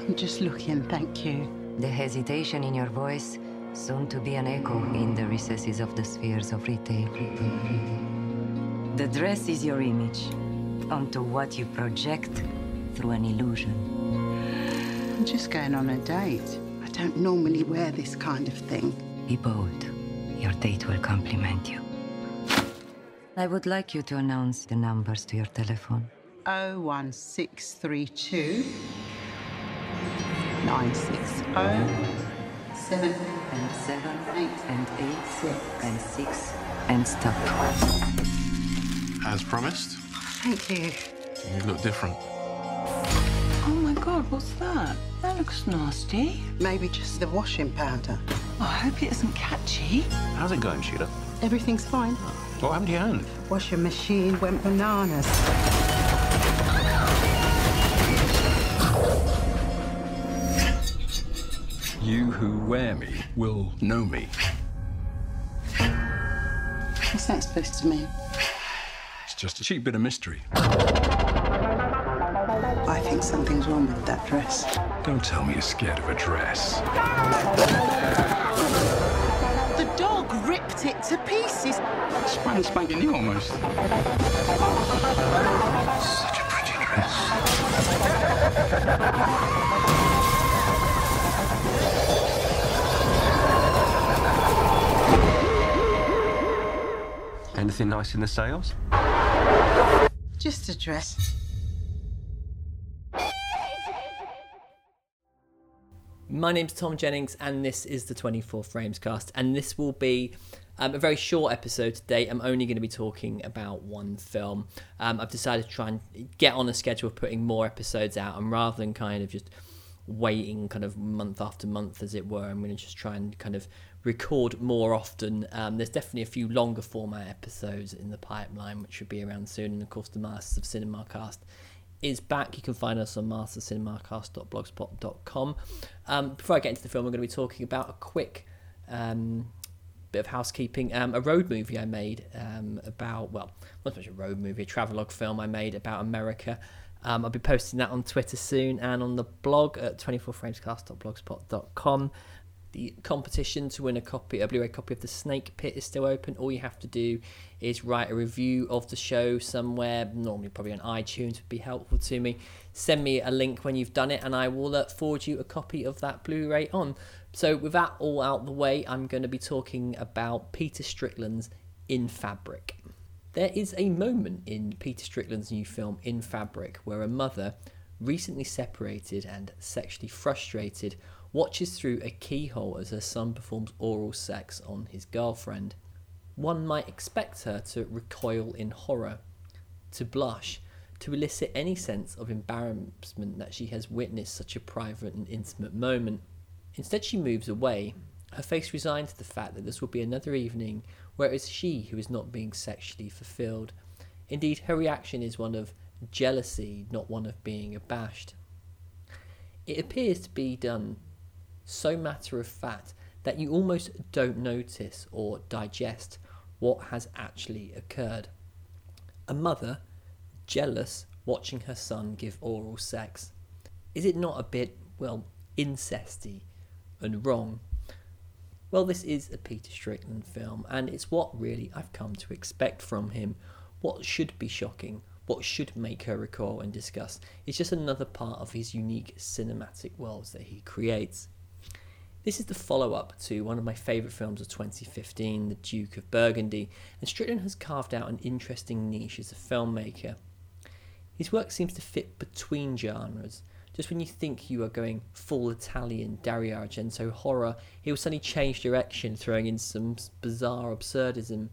I'm just looking, thank you. The hesitation in your voice, soon to be an echo in the recesses of the spheres of retail. The dress is your image, onto what you project through an illusion. I'm just going on a date. I don't normally wear this kind of thing. Be bold. Your date will compliment you. I would like you to announce the numbers to your telephone. 01632 960 7 And seven, eight, and eight, six, and six, and stop. As promised, Thank you. you look different. Oh my god, what's that? That looks nasty. Maybe just the washing powder. Oh, I hope it isn't catchy. How's it going, Sheila? Everything's fine. What happened to your hand? Washing machine went bananas. You who wear me will know me. What's that supposed to mean? It's just a cheap bit of mystery. I think something's wrong with that dress. Don't tell me you're scared of a dress. The dog ripped it to pieces. Spank spanking new almost. Such a pretty dress. Anything nice in the sales? Just a dress. My name's Tom Jennings, and this is the 24 Frames cast. And this will be um, a very short episode today. I'm only going to be talking about one film. Um, I've decided to try and get on a schedule of putting more episodes out, and rather than kind of just waiting kind of month after month, as it were, I'm going to just try and kind of record more often. Um, there's definitely a few longer format episodes in the pipeline, which should be around soon. And of course, the Masters of Cinema cast is back. You can find us on mastercinemacast.blogspot.com. Um, before I get into the film, I'm going to be talking about a quick um, bit of housekeeping. Um, a road movie I made um, about, well, not so much a road movie, a travelogue film I made about America. Um, I'll be posting that on Twitter soon and on the blog at 24framescast.blogspot.com. The competition to win a copy, a Blu-ray copy of The Snake Pit is still open. All you have to do is write a review of the show somewhere, normally probably on iTunes would be helpful to me. Send me a link when you've done it, and I will uh, forward you a copy of that Blu-ray on. So with that all out the way, I'm going to be talking about Peter Strickland's In Fabric. There is a moment in Peter Strickland's new film In Fabric where a mother, recently separated and sexually frustrated, watches through a keyhole as her son performs oral sex on his girlfriend. One might expect her to recoil in horror, to blush, to elicit any sense of embarrassment that she has witnessed such a private and intimate moment. Instead, she moves away, her face resigned to the fact that this will be another evening where it is she who is not being sexually fulfilled. Indeed, her reaction is one of jealousy, not one of being abashed. It appears to be done so matter of fact that you almost don't notice or digest what has actually occurred. A mother, jealous, watching her son give oral sex. Is it not a bit, well, incesty and wrong? Well, this is a Peter Strickland film, and it's what really I've come to expect from him. What should be shocking, what should make her recoil and disgust, is just another part of his unique cinematic worlds that he creates. This is the follow up to one of my favourite films of 2015, The Duke of Burgundy, and Strickland has carved out an interesting niche as a filmmaker. His work seems to fit between genres. Just when you think you are going full Italian Dario Argento horror, he will suddenly change direction, throwing in some bizarre absurdism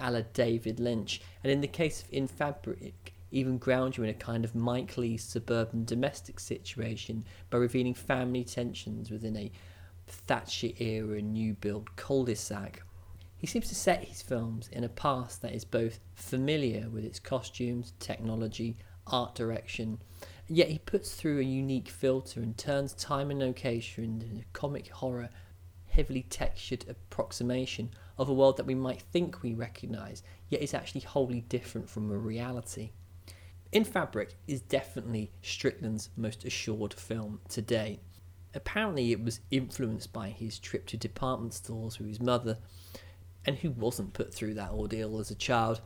a la David Lynch, and in the case of In Fabric, even ground you in a kind of Mike Leigh suburban domestic situation by revealing family tensions within a Thatcher era new build cul-de-sac. He seems to set his films in a past that is both familiar with its costumes, technology, art direction, yet he puts through a unique filter and turns time and location into a comic horror, heavily textured approximation of a world that we might think we recognise, yet is actually wholly different from a reality. In Fabric is definitely Strickland's most assured film to date. Apparently, it was influenced by his trip to department stores with his mother, and who wasn't put through that ordeal as a child,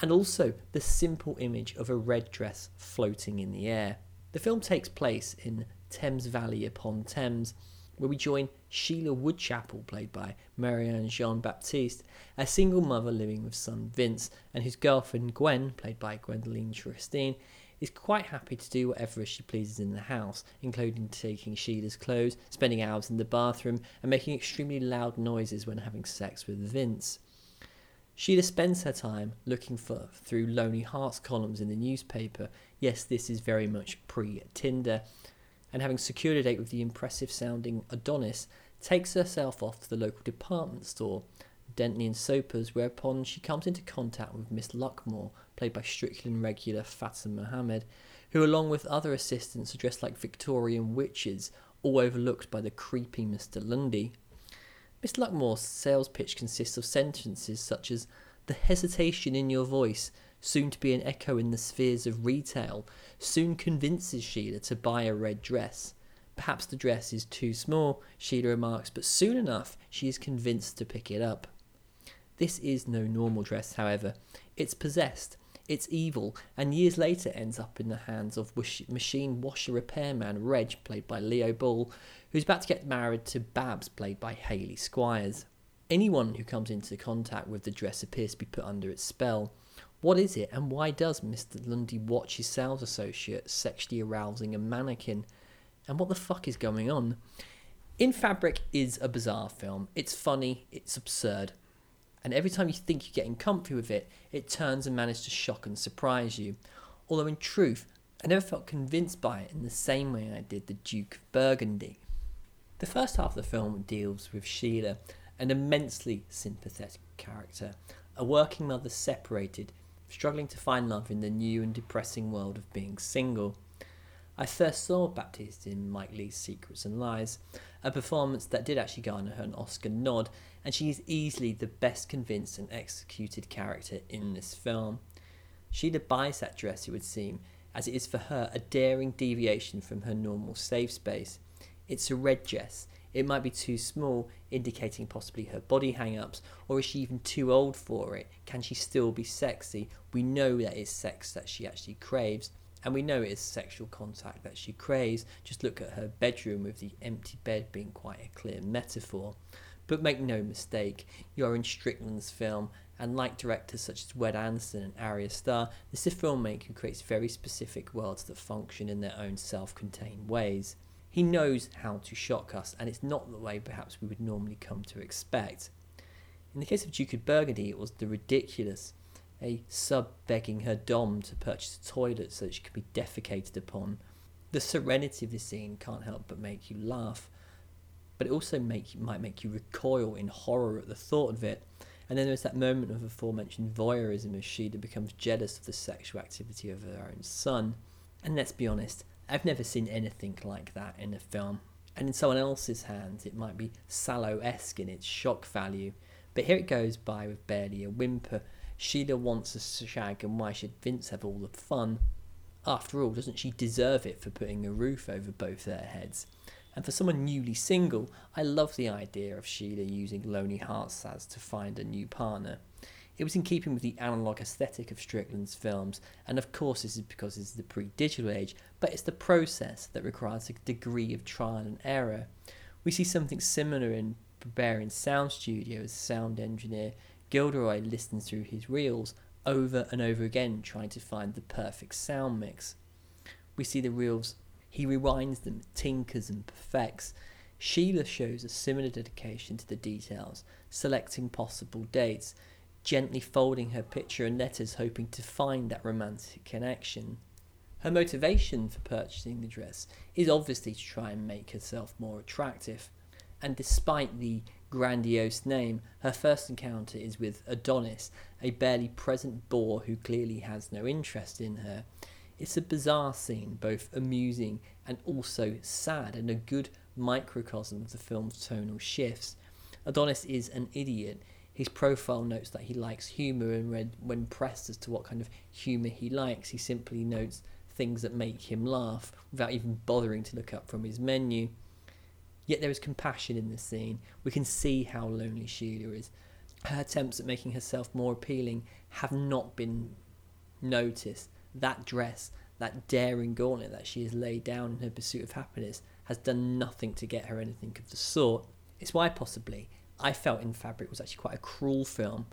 and also the simple image of a red dress floating in the air. The film takes place in Thames Valley upon Thames, where we join Sheila Woodchapel, played by Marianne Jean Baptiste, a single mother living with son Vince, and his girlfriend Gwen, played by Gwendoline Christie, is quite happy to do whatever she pleases in the house, including taking Sheila's clothes, spending hours in the bathroom, and making extremely loud noises when having sex with Vince. Sheila spends her time looking for through Lonely Hearts columns in the newspaper. Yes, this is very much pre Tinder, and having secured a date with the impressive sounding Adonis, takes herself off to the local department store, Dentley and Soper's, whereupon she comes into contact with Miss Luckmoore, played by Strickland regular Fatima Mohammed, who, along with other assistants, are dressed like Victorian witches, all overlooked by the creepy Mr. Lundy. Miss Luckmoore's sales pitch consists of sentences such as the hesitation in your voice, soon to be an echo in the spheres of retail, soon convinces Sheila to buy a red dress. Perhaps the dress is too small, Sheila remarks, but soon enough she is convinced to pick it up. This is no normal dress, however. It's possessed, it's evil, and years later ends up in the hands of wish- machine washer repairman Reg, played by Leo Bill, who's about to get married to Babs, played by Hayley Squires. Anyone who comes into contact with the dress appears to be put under its spell. What is it, and why does Mr. Lundy watch his sales associate sexually arousing a mannequin? And what the fuck is going on? In Fabric is a bizarre film. It's funny, it's absurd, and every time you think you're getting comfy with it, it turns and manages to shock and surprise you. Although, in truth, I never felt convinced by it in the same way I did the Duke of Burgundy. The first half of the film deals with Sheila, an immensely sympathetic character, a working mother separated, struggling to find love in the new and depressing world of being single. I first saw Baptiste in Mike Leigh's Secrets and Lies, a performance that did actually garner her an Oscar nod, and she is easily the best convinced and executed character in this film. Sheila buys that dress, it would seem, as it is for her a daring deviation from her normal safe space. It's a red dress. It might be too small, indicating possibly her body hang ups, or is she even too old for it? Can she still be sexy? We know that it's sex that she actually craves, and we know it is sexual contact that she craves. Just look at her bedroom with the empty bed being quite a clear metaphor. But make no mistake, you're in Strickland's film, and like directors such as Wes Anderson and Ari Aster, this is a filmmaker who creates very specific worlds that function in their own self contained ways. He knows how to shock us, and it's not the way perhaps we would normally come to expect. In the case of Duke of Burgundy, it was the ridiculous, a sub begging her dom to purchase a toilet so that she could be defecated upon. The serenity of the scene can't help but make you laugh, but it also make might make you recoil in horror at the thought of it. And then there's that moment of aforementioned voyeurism as Sheila becomes jealous of the sexual activity of her own son. And let's be honest, I've never seen anything like that in a film. And in someone else's hands, it might be Salò esque in its shock value. But here it goes by with barely a whimper. Sheila wants a shag, and why should Vince have all the fun? After all, doesn't she deserve it for putting a roof over both their heads? And for someone newly single, I love the idea of Sheila using Lonely Hearts as to find a new partner. It was in keeping with the analogue aesthetic of Strickland's films, and of course, this is because it's the pre digital age, but it's the process that requires a degree of trial and error. We see something similar in Berberian Sound Studio as sound engineer Gilderoy listens through his reels over and over again, trying to find the perfect sound mix. We see the reels he rewinds them, tinkers, and perfects. Sheila shows a similar dedication to the details, selecting possible dates, gently folding her picture and letters, hoping to find that romantic connection. Her motivation for purchasing the dress is obviously to try and make herself more attractive. And despite the grandiose name, her first encounter is with Adonis, a barely present boor who clearly has no interest in her. It's a bizarre scene, both amusing and also sad, and a good microcosm of the film's tonal shifts. Adonis is an idiot. His profile notes that he likes humour, and when, when pressed as to what kind of humour he likes, he simply notes things that make him laugh without even bothering to look up from his menu. Yet there is compassion in this scene. We can see how lonely Sheila is. Her attempts at making herself more appealing have not been noticed. That dress, that daring gauntlet that she has laid down in her pursuit of happiness, has done nothing to get her anything of the sort. It's why possibly I felt In Fabric was actually quite a cruel film.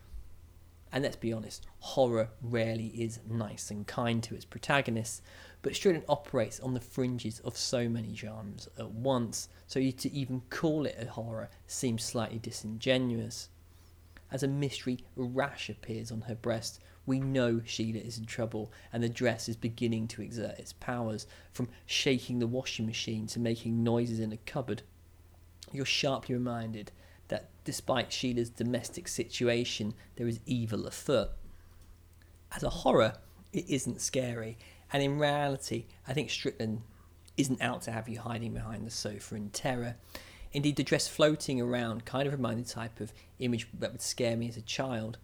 And let's be honest, horror rarely is nice and kind to its protagonists, but Strickland operates on the fringes of so many genres at once, so to even call it a horror seems slightly disingenuous. As a mystery rash appears on her breast, we know Sheila is in trouble, and the dress is beginning to exert its powers, from shaking the washing machine to making noises in a cupboard. You're sharply reminded that despite Sheila's domestic situation, there is evil afoot. As a horror, it isn't scary, and in reality, I think Strickland isn't out to have you hiding behind the sofa in terror. Indeed, the dress floating around kind of reminded the type of image that would scare me as a child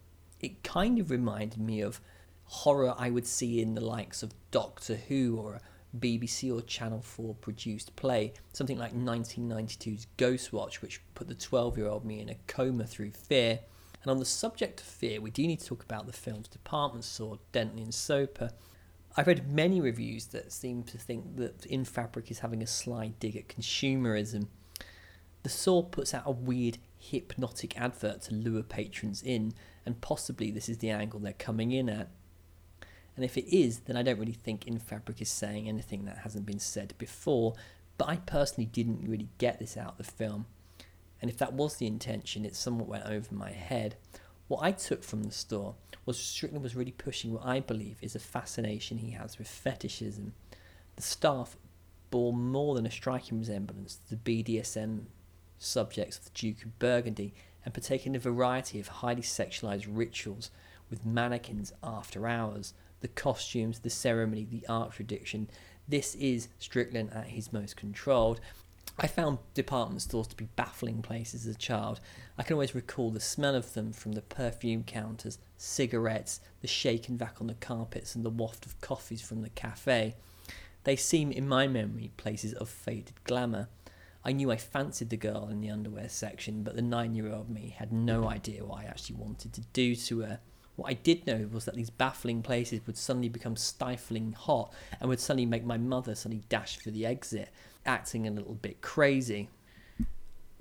it kind of reminded me of horror I would see in the likes of Doctor Who or a BBC or Channel 4 produced play, something like 1992's Ghostwatch, which put the 12 year old me in a coma through fear. And on the subject of fear, we do need to talk about the film's department store, Dentley and Soper. I've read many reviews that seem to think that In Fabric is having a sly dig at consumerism. The Saw puts out a weird hypnotic advert to lure patrons in, and possibly this is the angle they're coming in at. And if it is, then I don't really think In Fabric is saying anything that hasn't been said before, but I personally didn't really get this out of the film. And if that was the intention, it somewhat went over my head. What I took from the store was Strickland was really pushing what I believe is a fascination he has with fetishism. The staff bore more than a striking resemblance to the BDSM subjects of the Duke of Burgundy and partake in a variety of highly sexualized rituals with mannequins after hours, the costumes, the ceremony, the art tradition. This is Strickland at his most controlled. I found department stores to be baffling places as a child. I can always recall the smell of them from the perfume counters, cigarettes, the shake and vac on the carpets, and the waft of coffees from the cafe. They seem, in my memory, places of faded glamour. I knew I fancied the girl in the underwear section, but the nine year old me had no idea what I actually wanted to do to her. What I did know was that these baffling places would suddenly become stifling hot and would suddenly make my mother suddenly dash for the exit, acting a little bit crazy.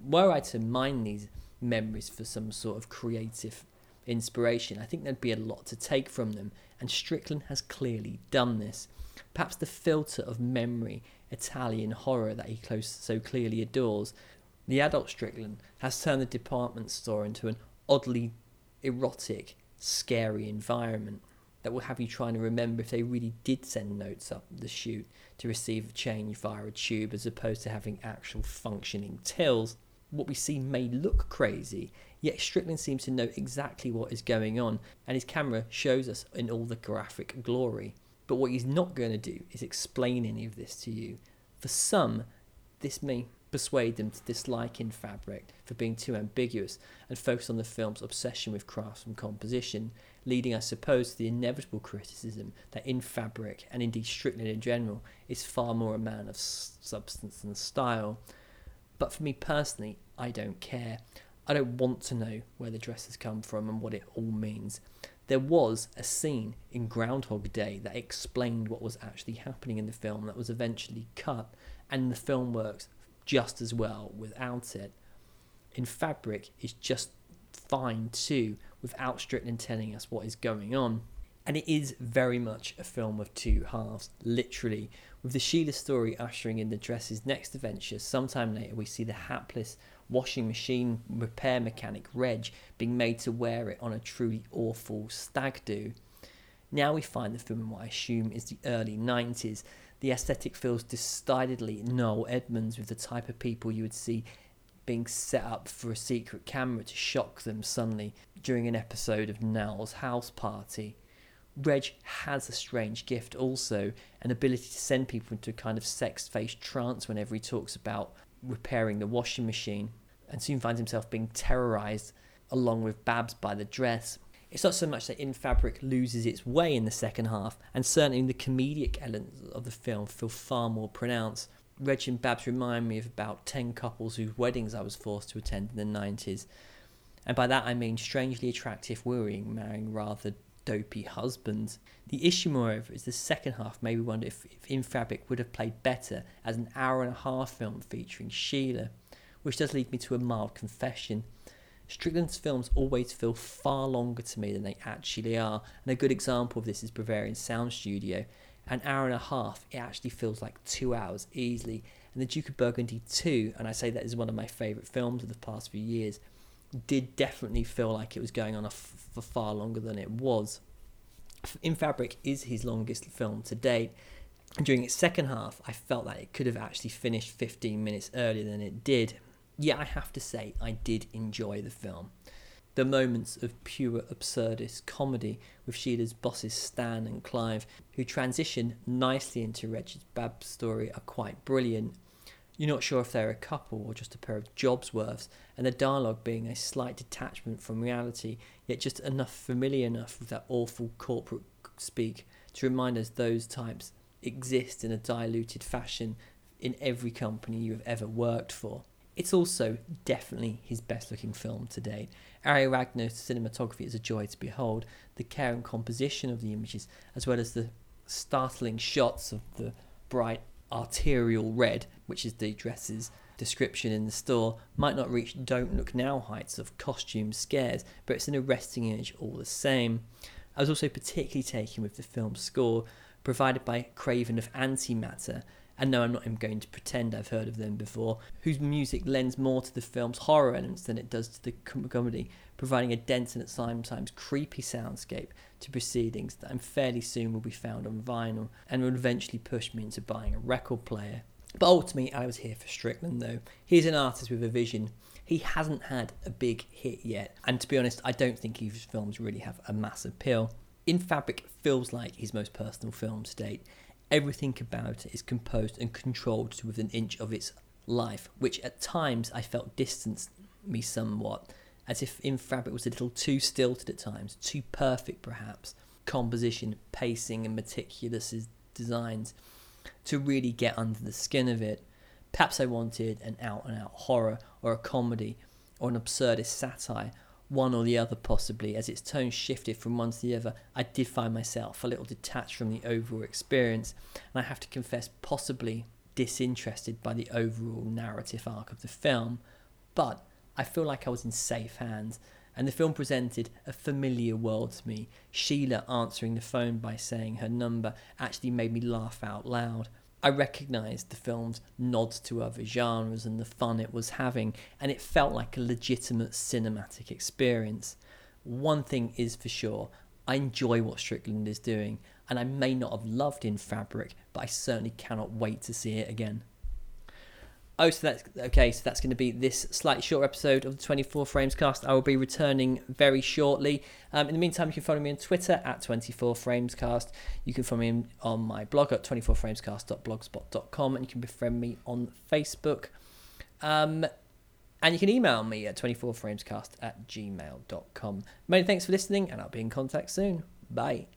Were I to mine these memories for some sort of creative inspiration, I think there'd be a lot to take from them, and Strickland has clearly done this. Perhaps the filter of memory Italian horror that he close, so clearly adores, the adult Strickland has turned the department store into an oddly erotic, scary environment that will have you trying to remember if they really did send notes up the chute to receive a change via a tube as opposed to having actual functioning tills. What we see may look crazy, yet Strickland seems to know exactly what is going on, and his camera shows us in all the graphic glory. But what he's not going to do is explain any of this to you. For some, this may persuade them to dislike in fabric for being too ambiguous and focus on the film's obsession with craft and composition, leading, I suppose, to the inevitable criticism that in fabric, and indeed Strickland in general, is far more a man of substance than style. But for me personally, I don't care. I don't want to know where the dresses come from and what it all means. There was a scene in Groundhog Day that explained what was actually happening in the film that was eventually cut, and the film works just as well without it. In Fabric, it's just fine too, without Strickland telling us what is going on. And it is very much a film of two halves, literally, with the Sheila story ushering in the dress's next adventure. Sometime later, we see the hapless washing machine repair mechanic Reg being made to wear it on a truly awful stag do. Now we find the film in what I assume is the early 90s. The aesthetic feels decidedly Noel Edmonds with the type of people you would see being set up for a secret camera to shock them suddenly during an episode of Noel's house party. Reg has a strange gift also, an ability to send people into a kind of sex faced trance whenever he talks about repairing the washing machine and soon finds himself being terrorized along with Babs by the dress. It's not so much that In Fabric loses its way in the second half, and certainly the comedic elements of the film feel far more pronounced. Reg and Babs remind me of about 10 couples whose weddings I was forced to attend in the 90s. And by that I mean strangely attractive worrying, marrying rather dopey husbands. The issue, moreover, is the second half made me wonder if, if In Fabric would have played better as an hour and a half film featuring Sheila, which does lead me to a mild confession. Strickland's films always feel far longer to me than they actually are, and a good example of this is Berberian Sound Studio. An hour and a half, it actually feels like two hours easily. And The Duke of Burgundy 2, and I say that is one of my favourite films of the past few years, did definitely feel like it was going on for far longer than it was. In Fabric is his longest film to date. During its second half, I felt that it could have actually finished 15 minutes earlier than it did. Yet I have to say, I did enjoy the film. The moments of pure absurdist comedy with Sheila's bosses Stan and Clive, who transition nicely into Reg's Babs story, are quite brilliant. You're not sure if they're a couple or just a pair of Jobsworths, and the dialogue being a slight detachment from reality, yet just enough familiar enough with that awful corporate speak to remind us those types exist in a diluted fashion in every company you have ever worked for. It's also definitely his best looking film to date. Ari Wegner's cinematography is a joy to behold. The care and composition of the images, as well as the startling shots of the bright arterial red, which is the dress's description in the store, might not reach Don't Look Now heights of costume scares, but it's an arresting image all the same. I was also particularly taken with the film's score, provided by Cavern of Anti-Matter, and no, I'm not even going to pretend I've heard of them before, whose music lends more to the film's horror elements than it does to the comedy, providing a dense and at sometimes creepy soundscape to proceedings that I'm fairly soon will be found on vinyl and will eventually push me into buying a record player. But ultimately, I was here for Strickland, though. He's an artist with a vision. He hasn't had a big hit yet, and to be honest, I don't think his films really have a mass appeal. In Fabric feels like his most personal film to date. Everything about it is composed and controlled to within an inch of its life, which at times I felt distanced me somewhat, as if In Fabric was a little too stilted at times, too perfect perhaps. Composition, pacing, and meticulous designs to really get under the skin of it. Perhaps I wanted an out and out horror or a comedy or an absurdist satire, one or the other possibly. As its tone shifted from one to the other, I did find myself a little detached from the overall experience, and I have to confess, possibly disinterested by the overall narrative arc of the film. But I feel like I was in safe hands, and the film presented a familiar world to me. Sheila answering the phone by saying her number actually made me laugh out loud. I recognised the film's nods to other genres and the fun it was having, and it felt like a legitimate cinematic experience. One thing is for sure I enjoy what Strickland is doing, and I may not have loved In Fabric, but I certainly cannot wait to see it again. Oh, so that's okay. So that's going to be this slightly short episode of the 24 Frames cast. I will be returning very shortly. Um, in the meantime, you can follow me on Twitter at 24 Frames cast. You can follow me on my blog at 24framescast.blogspot.com, and you can befriend me on Facebook. Um, and you can email me at 24framescast at gmail.com. Many thanks for listening, and I'll be in contact soon. Bye.